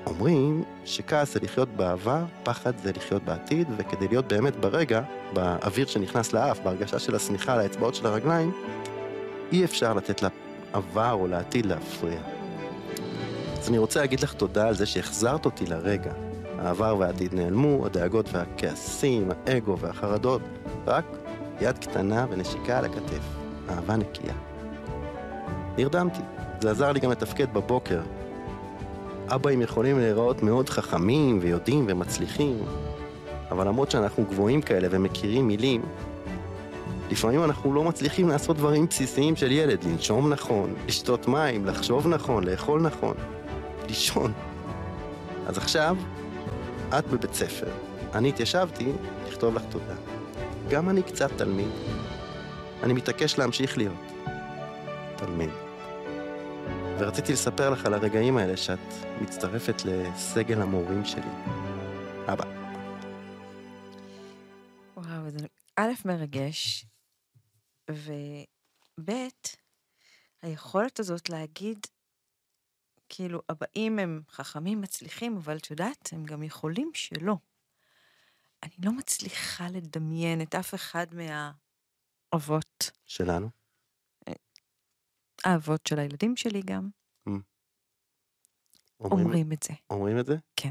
אומרים שכעס זה לחיות בעבר, פחד זה לחיות בעתיד, וכדי להיות באמת ברגע, באוויר שנכנס לאף, בהרגשה של השמיכה על האצבעות של הרגליים, אי אפשר לתת לעבר או לעתיד להפריע. אז אני רוצה להגיד לך תודה על זה שהחזרת אותי לרגע. העבר והעתיד נעלמו, הדאגות והכעסים, האגו והחרדות, רק יד קטנה ונשיקה על הכתף, אהבה נקייה. נרדמתי, זה עזר לי גם לתפקד בבוקר. אבאים יכולים להיראות מאוד חכמים ויודעים ומצליחים, אבל למרות שאנחנו גבוהים כאלה ומכירים מילים, לפעמים אנחנו לא מצליחים לעשות דברים בסיסיים של ילד, לנשום נכון, לשתות מים, לחשוב נכון, לאכול נכון, לישון. אז עכשיו, את בבית ספר. אני התיישבתי לכתוב לך תודה. גם אני קצת תלמיד. אני מתעקש להמשיך להיות תלמיד. ורציתי לספר לך על הרגעים האלה שאת מצטרפת לסגל המורים שלי. אבא. וואו, זה א', מרגש, וב', היכולת הזאת להגיד, כאילו, הבאים הם חכמים, מצליחים, אבל את יודעת, הם גם יכולים שלא. אני לא מצליחה לדמיין את אף אחד מהאבות, שלנו? האבות של הילדים שלי גם, אומרים, אומרים את זה. אומרים את זה? כן.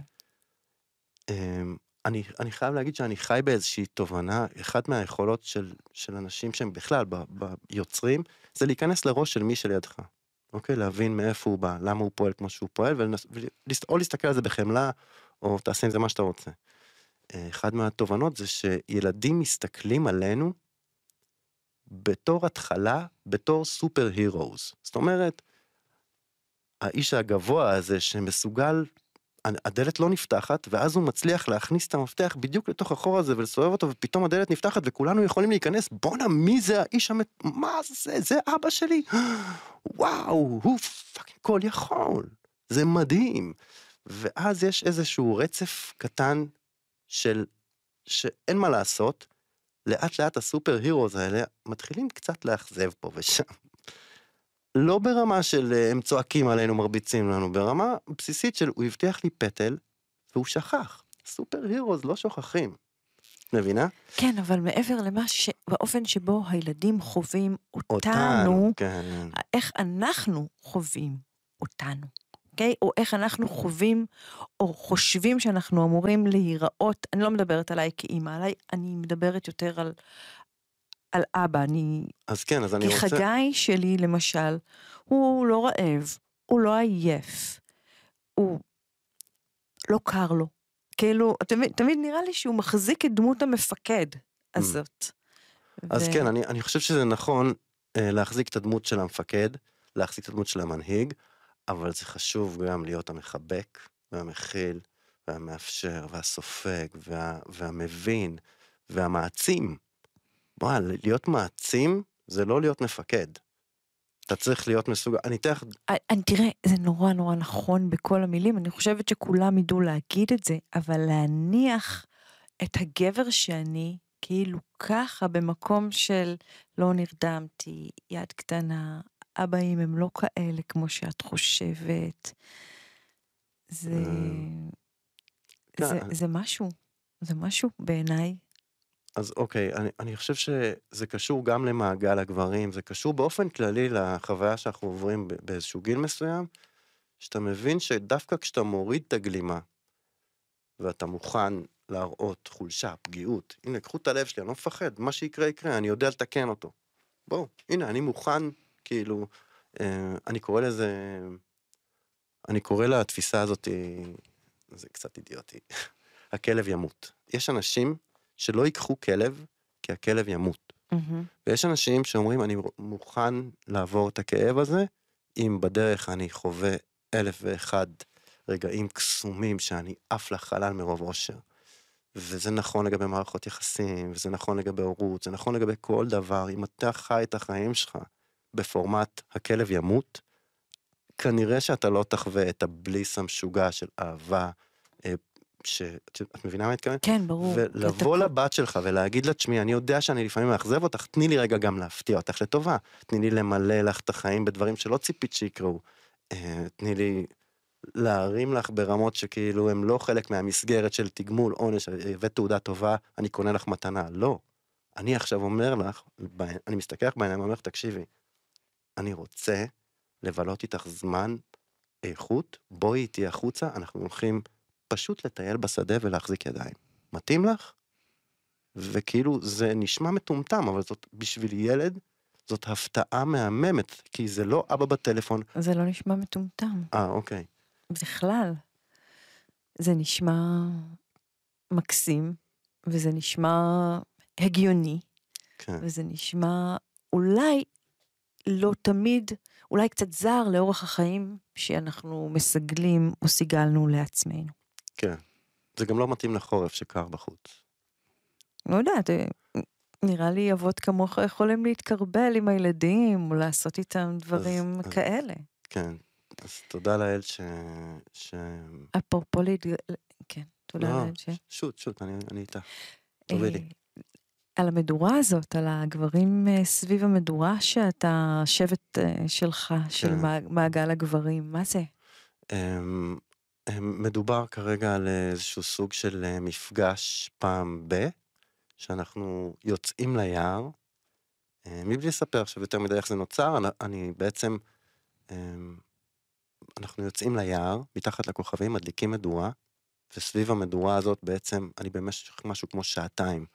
אמ, אני, אני חייב להגיד שאני חי באיזושהי תובנה, אחת מהיכולות של, של אנשים שהם בכלל ב- ביוצרים, זה להיכנס לראש של מי שלידך. אוקיי? להבין מאיפה הוא בא, למה הוא פועל כמו שהוא פועל, ולנס, ולס, או להסתכל על זה בחמלה, או תעשה עם זה מה שאתה רוצה. אה, אחד מהתובנות זה שילדים מסתכלים עלינו בתור התחלה, בתור סופר הירוז. זאת אומרת, האיש הגבוה הזה שמסוגל, הדלת לא נפתחת, ואז הוא מצליח להכניס את המפתח בדיוק לתוך החור הזה ולסובב אותו, ופתאום הדלת נפתחת וכולנו יכולים להיכנס, בואנה, מי זה האיש המת... מה זה? זה אבא שלי? וואו, הוא fucking כל יכול. זה מדהים. ואז יש איזשהו רצף קטן של, שאין מה לעשות, לאט לאט ה superheroes האלה מתחילים קצת לאכזב פה ושם. לא ברמה של אה, הם צועקים עלינו, מרביצים לנו, ברמה בסיסית של הוא הבטיח לי פטל והוא שכח. superheroes לא שוכחים. מבינה? כן, אבל מעבר למה ש... באופן שבו הילדים חווים אותנו, אותנו, כן. איך אנחנו חווים אותנו, אוקיי? או איך אנחנו חווים או חושבים שאנחנו אמורים להיראות, אני לא מדברת עליי כאימא, עליי, אני מדברת יותר על, על אבא, אני... אז כן, אז אני כי רוצה... חגי שלי, למשל, הוא לא רעב, הוא לא עייף, הוא לא קר לו. כאילו, תמיד, תמיד נראה לי שהוא מחזיק את דמות המפקד הזאת. אז ו- כן, אני, אני חושב שזה נכון אה, להחזיק את הדמות של המפקד, להחזיק את הדמות של המנהיג, אבל זה חשוב גם להיות המחבק והמכיל והמאפשר והסופג וה, והמבין והמעצים. וואי, להיות מעצים זה לא להיות מפקד. אתה צריך להיות מסוגל, אני אתן לך, אני, תראה, זה נורא נורא נכון בכל המילים, אני חושבת שכולם ידעו להגיד את זה, אבל להניח את הגבר שאני, כאילו ככה, במקום של לא נרדמתי, יד קטנה, אבאים הם לא כאלה כמו שאת חושבת. זה, כן, זה, אני- זה משהו, זה משהו בעיניי. אז אוקיי, אני, אני חושב שזה קשור גם למעגל הגברים, זה קשור באופן כללי לחוויה שאנחנו עוברים באיזשהו גיל מסוים, שאתה מבין שדווקא כשאתה מוריד את הגלימה, ואתה מוכן להראות חולשה, פגיעות, הנה, קחו את הלב שלי, אני לא מפחד, מה שיקרה יקרה, אני יודע לתקן אותו. בואו, הנה, אני מוכן, כאילו, אה, אני קורא לזה, אני קורא לתפיסה הזאת, זה קצת אידיוטי, הכלב ימות. יש אנשים שלא ייקחו כלב, כי הכלב ימות. מהמם. ויש אנשים שאומרים, אני מוכן לעבור את הכאב הזה, אם בדרך אני חווה אלף ואחד רגעים קסומים שאני עף לחלל מרוב אושר. וזה נכון לגבי מערכות יחסים, וזה נכון לגבי הורות, זה נכון לגבי כל דבר. אם אתה חי את החיים שלך בפורמט הכלב ימות, כנראה שאתה לא תחווה את הבליס המשוגע של אהבה, אה, ש... את מבינה מה מתכוון? כן, ברור. ולבוא אתה- לבת שלך ולהגיד לה, תשמעי, אני יודע שאני לפעמים מאכזב אותך, תני לי רגע גם להפתיע אותך לטובה. תני לי למלא לך את החיים בדברים שלא ציפית שיקרו. אה, תני לי להרים לך ברמות שכאילו הם לא חלק מהמסגרת של תגמול, עונש, הבאת תעודה טובה, אני קונה לך מתנה. לא. אני עכשיו אומר לך, אני מסתכל לך בעיניים ואומר לך, תקשיבי, אני רוצה לבלות איתך זמן איכות, בואי איתי החוצה, אנחנו הולכים פשוט לטייל בשדה ולהחזיק ידיים. מתאים לך? וכאילו זה נשמע מטומטם, אבל זאת בשביל ילד, זאת הפתעה מהממת, כי זה לא אבא בטלפון, זה לא נשמע מטומטם, אה אוקיי, בכלל. זה נשמע מקסים, וזה נשמע הגיוני, כן, וזה נשמע אולי לא תמיד, אולי קצת זר לאורח החיים שאנחנו מסגלים או סיגלנו לעצמנו. כן. זה גם לא מתאים לחורף שקר בחוץ. לא יודעת, אה, נראה לי אבות כמוך יכולים להתקרבל עם הילדים, או לעשות איתם דברים אז- כאלה. כן, אז תודה לאל ש... ש... אפרופו להתג... כן, תודה לא, לאל ש... שוט, שוט, אני, אני איתה. תורידי. על המדורה הזאת, על הגברים אה, סביב המדורה שאתה, שבט אה, שלך, של כן. מע- מעגל הגברים, מה זה? אמ, אמ, מדובר כרגע על איזשהו סוג של אה, מפגש פעם ב, שאנחנו יוצאים ליער, מבלי לספר עכשיו יותר מדי איך זה נוצר, אני, אני בעצם, אמ, אנחנו יוצאים ליער, מתחת לכוכבים, מדליקים מדורה, וסביב המדורה הזאת בעצם אני במשך משהו כמו שעתיים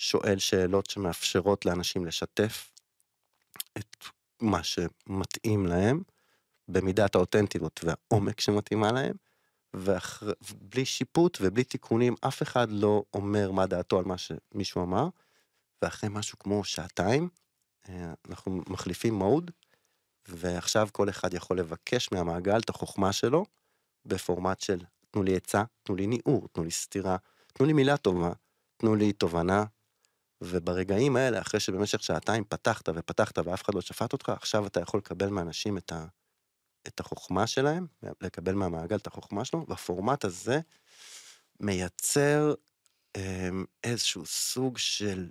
שואל שאלות שמאפשרות לאנשים לשתף את מה שמתאים להם, במידת האותנטיות והעומק שמתאימה להם, ובלי שיפוט ובלי תיקונים, אף אחד לא אומר מה דעתו על מה שמישהו אמר, ואחרי משהו כמו שעתיים, אה, אנחנו מחליפים מוד, ועכשיו כל אחד יכול לבקש מהמעגל את החוכמה שלו, בפורמט של תנו לי עצה, תנו לי ניעור, תנו לי סתירה, תנו לי מילה טובה, תנו לי תובנה, וברגעים האלה, אחרי שבמשך שעתיים פתחת ופתחת ואף אחד לא שפט אותך, עכשיו אתה יכול לקבל מאנשים את, ה, את החוכמה שלהם, לקבל מהמעגל את החוכמה שלו, והפורמט הזה מייצר אמ, איזשהו סוג של,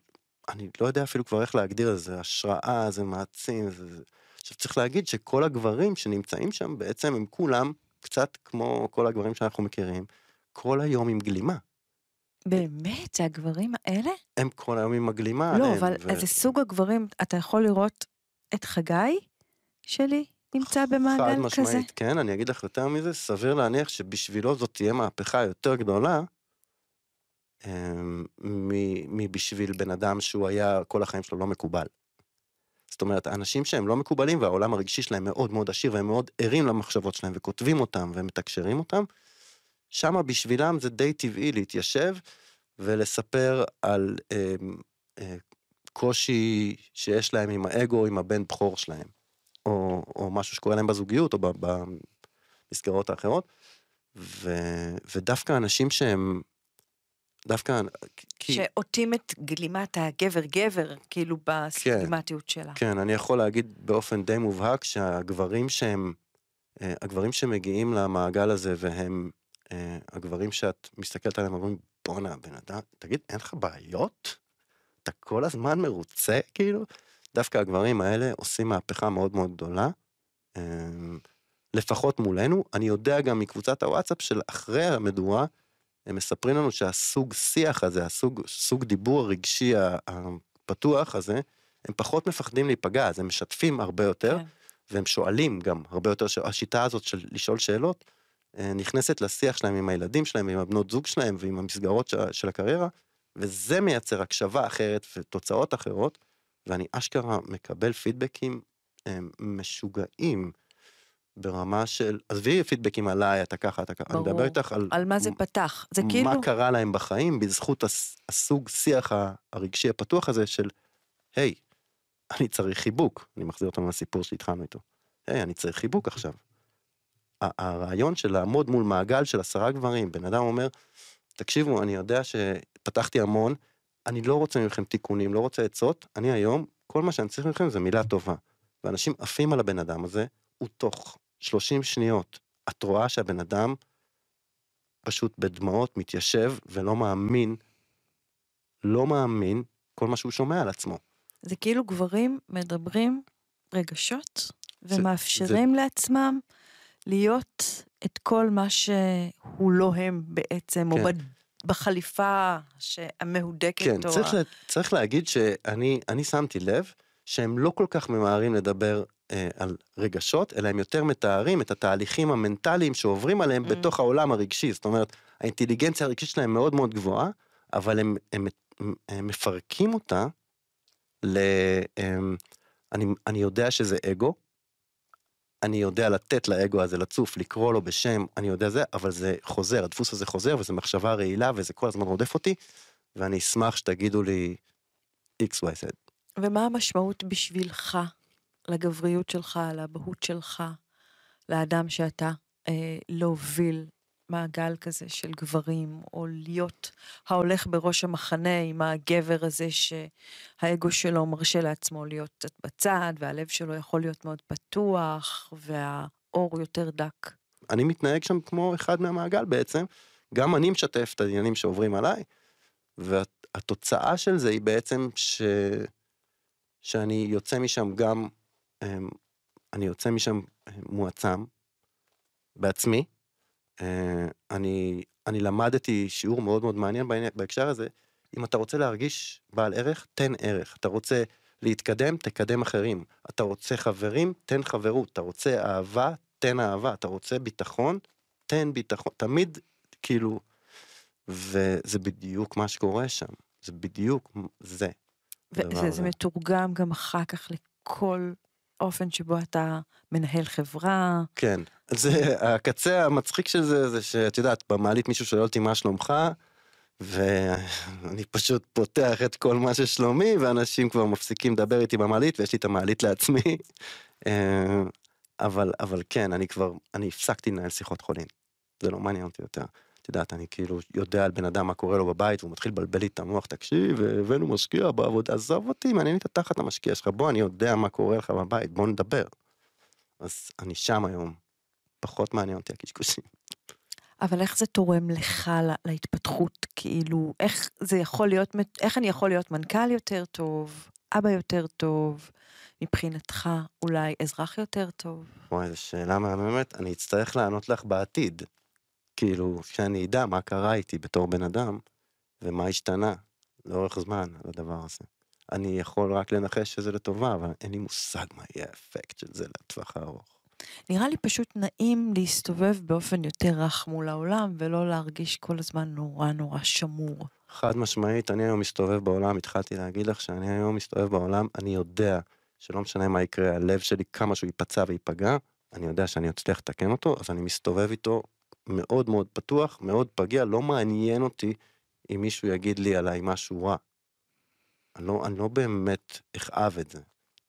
אני לא יודע אפילו כבר איך להגדיר את זה, השראה, זה מעצים, זה... עכשיו צריך להגיד שכל הגברים שנמצאים שם בעצם הם כולם קצת כמו כל הגברים שאנחנו מכירים, כל היום עם גלימה. באמת, זה הגברים האלה? הם כל היום עם הגלימה לא, אבל ו- זה סוג הגברים, אתה יכול לראות את חגי שלי נמצא חד במעגל כזה? משמעית, כן, אני אגיד לך יותר מזה, סביר להניח שבשבילו זאת תהיה מהפכה יותר גדולה, אמ, מבשביל בן אדם שהוא היה כל החיים שלו לא מקובל. זאת אומרת, אנשים שהם לא מקובלים והעולם הרגשי שלהם מאוד מאוד עשיר והם מאוד ערים למחשבות שלהם וכותבים אותם ומתקשרים אותם, שמה בשבילם זה די טבעי להתיישב ולספר על אמ, אה, קושי שיש להם עם האגו, עם הבן בכור שלהם. או, או משהו שקורה להם בזוגיות או במסגרות האחרות. ו, ודווקא אנשים שהם, דווקא, כי, שעוטים את גלימת הגבר-גבר, כאילו בסטיגמטיות שלה. כן, אני יכול להגיד באופן די מובהק שהגברים שהם, אה, הגברים שמגיעים למעגל הזה והם אה, הגברים שאת מסתכלת עליהם ואומרים, בואנה, בן אדם, תגיד, אין לך בעיות? אתה כל הזמן מרוצה, כאילו? דווקא הגברים האלה עושים מהפכה מאוד מאוד גדולה, אמ, לפחות מולנו. אני יודע גם מקבוצת הוואטסאפ של אחרי המדורה, הם מספרים לנו שהסוג שיח הזה, הסוג סוג דיבור הרגשי הפתוח הזה, הם פחות מפחדים להיפגע, אז הם משתפים הרבה יותר, כן. והם שואלים גם הרבה יותר, השיטה הזאת של לשאול שאלות, אה, נכנסת לשיח שלהם עם הילדים שלהם, עם הבנות זוג שלהם ועם המסגרות של, של הקריירה, וזה מייצר הקשבה אחרת ותוצאות אחרות, ואני אשכרה מקבל פידבקים אה, משוגעים ברמה של, עזבי פידבקים עליי, אתה ככה, אתה ככה, אני. מדבר איתך על, על מה זה פתח. זה כאילו... מה קרה להם בחיים בזכות הס, הסוג שיח הרגשי הפתוח הזה של, היי, אני צריך חיבוק, אני מחזיר אותנו לסיפור שהתחלנו איתו, היי, אני צריך חיבוק עכשיו. הרעיון של לעמוד מול מעגל של עשרה גברים, בן אדם אומר, תקשיבו, אני יודע שפתחתי המון, אני לא רוצה מכם תיקונים, לא רוצה עצות, אני היום, כל מה שאני צריך מכם זה מילה טובה. ואנשים עפים על הבן אדם הזה, הוא תוך 30 שניות, את רואה שהבן אדם פשוט בדמעות מתיישב ולא מאמין, לא מאמין כל מה שהוא שומע על עצמו. זה כאילו גברים מדברים רגשות זה- ומאפשרים לעצמם להיות את כל מה שהוא לא הם בעצם, או כן. ב- בחליפה המהודקת. כן, או צריך, ה- לה, צריך להגיד שאני אני שמתי לב שהם לא כל כך ממהרים לדבר אה, על רגשות, אלא הם יותר מתארים את התהליכים המנטליים שעוברים עליהם Mm. בתוך העולם הרגשי. זאת אומרת, האינטליגנציה הרגשית שלהם מאוד מאוד גבוהה, אבל הם, הם, הם, הם מפרקים אותה ל... הם, אני, אני יודע שזה אגו, אני יודע לתת לאגו הזה לצוף, לקרוא לו בשם, אני יודע זה, אבל זה חוזר, הדפוס הזה חוזר, וזו מחשבה רעילה, וזה כל הזמן רודף אותי, ואני אשמח שתגידו לי XYZ. ומה המשמעות בשבילך, לגבריות שלך, לאבהות שלך, לאדם שאתה, אה, להוביל מעגל כזה של גברים, או להיות ההולך בראש המחנה עם הגבר הזה שהאגו שלו מרשה לעצמו להיות קצת בצד, והלב שלו יכול להיות מאוד פתוח, והאור יותר דק. אני מתנהג שם כמו אחד מהמעגל בעצם, גם אני משתף את העניינים שעוברים עליי, והתוצאה של זה היא בעצם ש... שאני יוצא משם גם, אמ, אני יוצא משם אה, מועצם בעצמי. אה, אני, אני למדתי שיעור מאוד מאוד מעניין בהקשר הזה, אם אתה רוצה להרגיש בעל ערך, תן ערך. אתה רוצה להתקדם, תקדם אחרים. אתה רוצה חברים, תן חברות. אתה רוצה אהבה, תן אהבה. אתה רוצה ביטחון, תן ביטחון. תמיד, כאילו, וזה בדיוק מה שקורה שם. זה בדיוק זה. וזה. זה מתורגם גם אחר כך לכל אופן שבו אתה מנהל חברה. כן. זה, הקצה המצחיק של זה, זה שאת יודעת, במעלית מישהו שואל אותי מה שלומך, ואני פשוט פותח את כל מה ששלומי, ואנשים כבר מפסיקים לדבר איתי במעלית, ויש לי את המעלית לעצמי. אה, אבל, אבל כן, אני כבר, אני הפסקתי לנהל שיחות חולין. זה לא מעניין אותי יותר. את יודעת, אני כאילו יודע על בן אדם מה קורה לו בבית, והוא מתחיל לבלבל לי את המוח, תקשיב, הבאנו משקיע בעבודה, עזוב אותי, מעניין לי את התחת המשקיע שלך, בוא, אני יודע מה קורה לך בבית, בוא נדבר. אז אני שם היום, פחות מעניין אותי הקשקושים. אבל איך זה תורם לך לה- להתפתחות? כאילו, איך זה יכול להיות, איך אני יכול להיות מנכ"ל יותר טוב, אבא יותר טוב, מבחינתך אולי אזרח יותר טוב? וואי, זו שאלה מהממת, אני אצטרך לענות לך בעתיד. כאילו, שאני אדע מה קרה איתי בתור בן אדם, ומה השתנה לאורך זמן על הדבר הזה. אני יכול רק לנחש שזה לטובה, אבל אין לי מושג מה יהיה האפקט של זה לטווח הארוך. נראה לי פשוט נעים להסתובב באופן יותר רך מול העולם, ולא להרגיש כל הזמן נורא נורא שמור. חד משמעית, אני היום מסתובב בעולם, התחלתי להגיד לך שאני היום מסתובב בעולם, אני יודע שלא משנה מה יקרה, הלב שלי, כמה שהוא ייפצע וייפגע, אני יודע שאני אצליח לתקן אותו, אז אני מסתובב איתו מאוד מאוד פתוח, מאוד פגיע, לא מעניין אותי אם מישהו יגיד לי עליי משהו רע. אני לא, אני לא באמת אכאב את זה.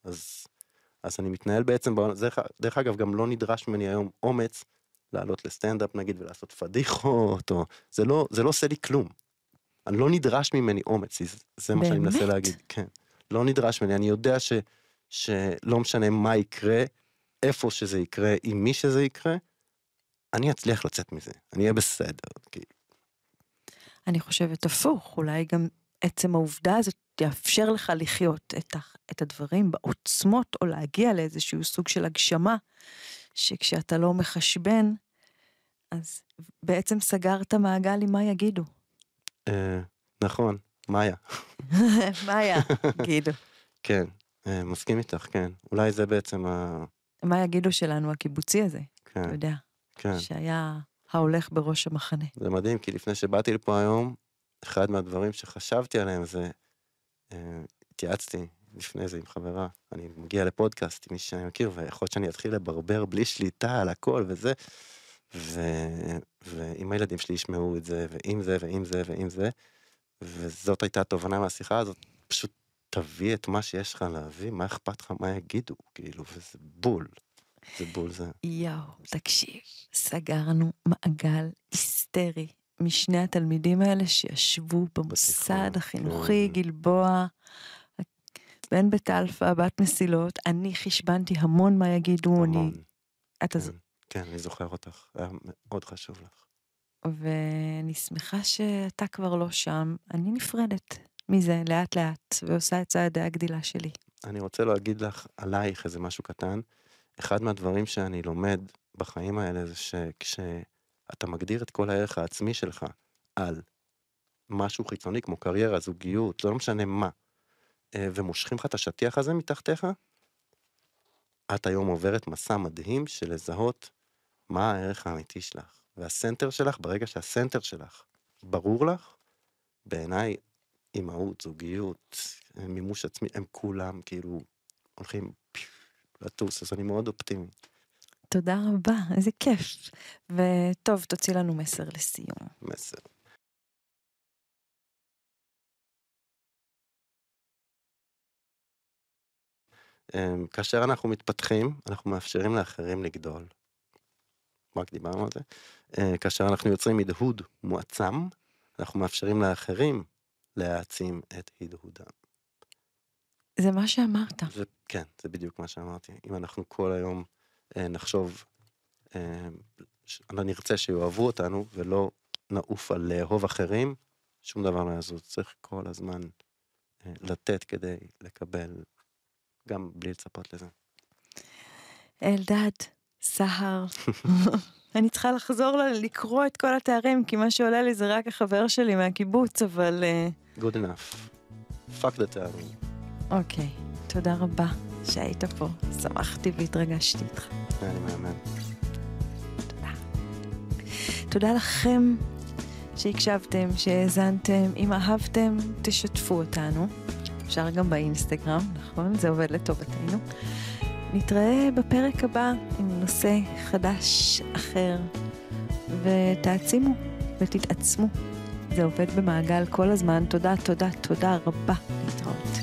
אז, אז אני מתנהל בעצם, דרך, דרך אגב, גם לא נדרש ממני היום אומץ לעלות לסטנדאפ נגיד ולעשות פדיחות, או... זה לא, זה לא עושה לי כלום. אני לא נדרש ממני אומץ, זה- זה מה שאני מנסה? להגיד, כן. לא נדרש ממני, אני יודע ש, שלא משנה מה יקרה, איפה שזה יקרה, עם מי שזה יקרה, אני אצליח לצאת מזה, אני אהיה בסדר. כי... אני חושבת הפוך, אולי גם עצם העובדה הזאת יאפשר לך לחיות את, ה, את הדברים בעוצמות, או להגיע לאיזשהו סוג של הגשמה, שכשאתה לא מחשבן, אז בעצם סגרת מעגל עם מה יגידו. אה, נכון, מאיה. מאיה, גידו. כן, אה, מסכים איתך, כן. אולי זה בעצם ה... מה יגידו שלנו, הקיבוצי הזה, כן, אתה יודע, כן. שהיה ההולך בראש המחנה. זה מדהים, כי לפני שבאתי לפה היום, אחד מהדברים שחשבתי עליהם זה, אה, התייעצתי לפני זה עם חברה, אני מגיע לפודקאסט עם מישהו שאני מכיר, ויכול להיות שאני אתחיל לברבר בלי שליטה על הכל וזה, ו... ואם הילדים שלי ישמעו את זה, ועם זה, ועם זה, ועם זה, וזאת הייתה התובנה מהשיחה הזאת, פשוט תביא את מה שיש לך להביא, מה אכפת לך, מה יגידו, כאילו, וזה בול. זה בול זה. יואו, תקשיב, סגרנו מעגל היסטרי משני התלמידים האלה שישבו במוסד החינוכי כן. גלבוע, בן בית אלפא, בת מסילות, אני חשבתי המון מה יגידו, אני... אתה כן, ז... כן, אני זוכר אותך, היה מאוד חשוב לך. ואני שמחה שאתה כבר לא שם, אני נפרדת מזה לאט לאט, ועושה את צעדי הגדילה שלי. אני רוצה להגיד לך עלייך איזה משהו קטן. אחד מהדברים שאני לומד בחיים האלה זה שכשאתה מגדיר את כל הערך העצמי שלך על משהו חיצוני כמו קריירה, זוגיות, לא משנה מה, אה, ומושכים לך את השטיח הזה מתחתיך, את היום עוברת מסע מדהים של לזהות מה הערך האמיתי שלך. והסנטר שלך, ברגע שהסנטר שלך ברור לך, בעיניי אימהות, זוגיות, מימוש עצמי, הם כולם כאילו הולכים לטוס, אז אני מאוד אופטימי. תודה רבה, איזה כיף. וטוב, תוציא לנו מסר לסיום. מסר. אמ, כאשר אנחנו מתפתחים, אנחנו מאפשרים לאחרים לגדול. רק דיברנו על זה. אה, כאשר אנחנו יוצרים הדהוד מועצם, אנחנו מאפשרים לאחרים להעצים את הדהודם. זה מה שאמרת. זה, כן, זה בדיוק מה שאמרתי. אם אנחנו כל היום אה, נחשוב, אה, ש- נרצה שיאהבו אותנו ולא נעוף על לאהוב אחרים, שום דבר לא יזוז. צריך כל הזמן אה, לתת כדי לקבל, גם בלי לצפות לזה. אלדד, סהר. אני צריכה לחזור לקרוא את כל התארים, כי מה שעולה לי זה רק החבר שלי מהקיבוץ, אבל... אה, Good enough. fuck the תארים. אוקיי, תודה רבה שהיית פה. שמחתי והתרגשתי איתך. אני מאמן. תודה. תודה לכם שהקשבתם, שהאזנתם. אם אהבתם, תשתפו אותנו. אפשר גם באינסטגרם, נכון? זה עובד לטובתנו. נתראה בפרק הבא עם נושא חדש אחר, ותעצימו ותתעצמו. זה עובד במעגל כל הזמן. תודה, תודה, תודה רבה. להתראות.